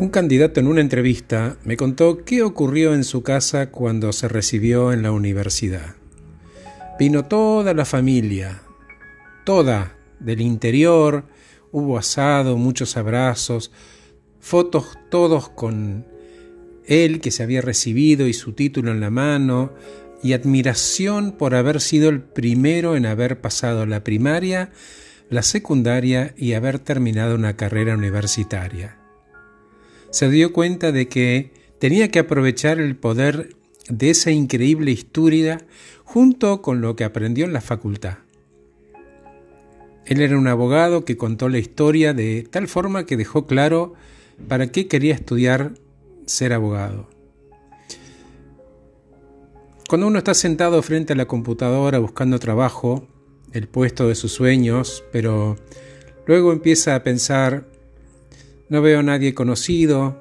Un candidato en una entrevista me contó qué ocurrió en su casa cuando se recibió en la universidad. Vino toda la familia, toda, del interior, hubo asado, muchos abrazos, fotos todos con él que se había recibido y su título en la mano, y admiración por haber sido el primero en haber pasado la primaria, la secundaria y haber terminado una carrera universitaria se dio cuenta de que tenía que aprovechar el poder de esa increíble historia junto con lo que aprendió en la facultad. Él era un abogado que contó la historia de tal forma que dejó claro para qué quería estudiar ser abogado. Cuando uno está sentado frente a la computadora buscando trabajo, el puesto de sus sueños, pero luego empieza a pensar no veo a nadie conocido,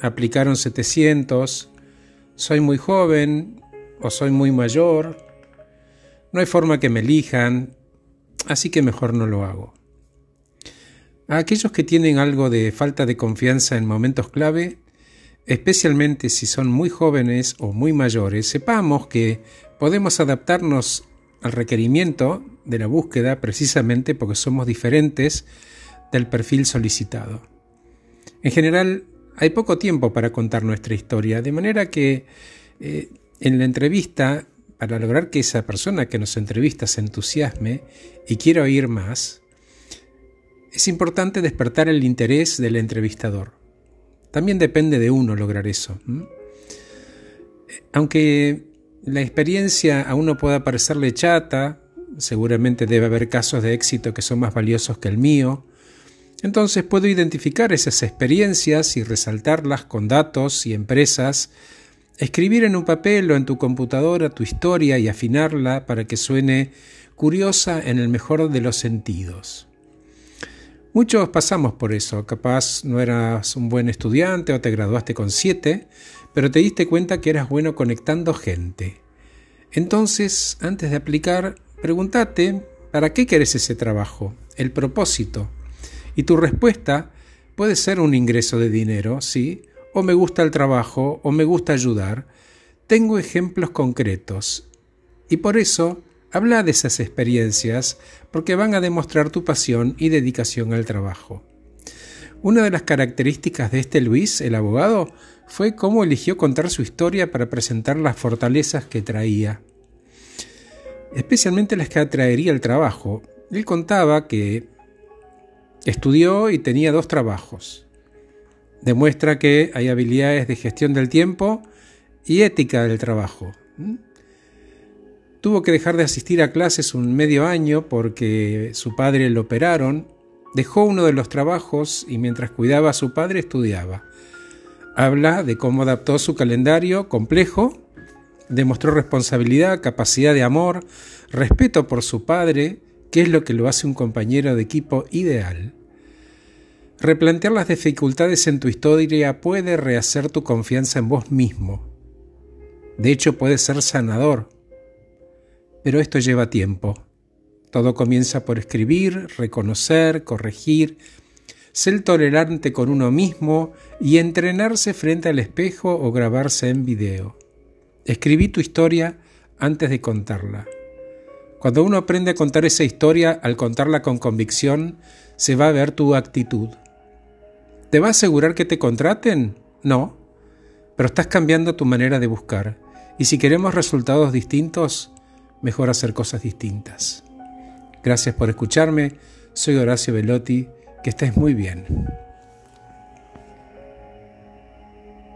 aplicaron 700, soy muy joven o soy muy mayor, no hay forma que me elijan, así que mejor no lo hago. A aquellos que tienen algo de falta de confianza en momentos clave, especialmente si son muy jóvenes o muy mayores, sepamos que podemos adaptarnos al requerimiento de la búsqueda precisamente porque somos diferentes del perfil solicitado. En general, hay poco tiempo para contar nuestra historia, de manera que eh, en la entrevista, para lograr que esa persona que nos entrevista se entusiasme y quiera oír más, es importante despertar el interés del entrevistador. También depende de uno lograr eso. Aunque la experiencia a uno pueda parecerle chata, seguramente debe haber casos de éxito que son más valiosos que el mío, entonces puedo identificar esas experiencias y resaltarlas con datos y empresas, escribir en un papel o en tu computadora tu historia y afinarla para que suene curiosa en el mejor de los sentidos. Muchos pasamos por eso, capaz no eras un buen estudiante o te graduaste con siete, pero te diste cuenta que eras bueno conectando gente. Entonces, antes de aplicar, pregúntate, ¿para qué querés ese trabajo? El propósito. Y tu respuesta puede ser un ingreso de dinero, ¿sí? O me gusta el trabajo, o me gusta ayudar. Tengo ejemplos concretos. Y por eso, habla de esas experiencias, porque van a demostrar tu pasión y dedicación al trabajo. Una de las características de este Luis, el abogado, fue cómo eligió contar su historia para presentar las fortalezas que traía, especialmente las que atraería el trabajo. Él contaba que Estudió y tenía dos trabajos. Demuestra que hay habilidades de gestión del tiempo y ética del trabajo. ¿Mm? Tuvo que dejar de asistir a clases un medio año porque su padre lo operaron. Dejó uno de los trabajos y mientras cuidaba a su padre estudiaba. Habla de cómo adaptó su calendario complejo, demostró responsabilidad, capacidad de amor, respeto por su padre ¿Qué es lo que lo hace un compañero de equipo ideal? Replantear las dificultades en tu historia puede rehacer tu confianza en vos mismo. De hecho, puede ser sanador. Pero esto lleva tiempo. Todo comienza por escribir, reconocer, corregir, ser tolerante con uno mismo y entrenarse frente al espejo o grabarse en video. Escribí tu historia antes de contarla. Cuando uno aprende a contar esa historia, al contarla con convicción, se va a ver tu actitud. ¿Te va a asegurar que te contraten? No, pero estás cambiando tu manera de buscar. Y si queremos resultados distintos, mejor hacer cosas distintas. Gracias por escucharme. Soy Horacio Velotti. Que estés muy bien.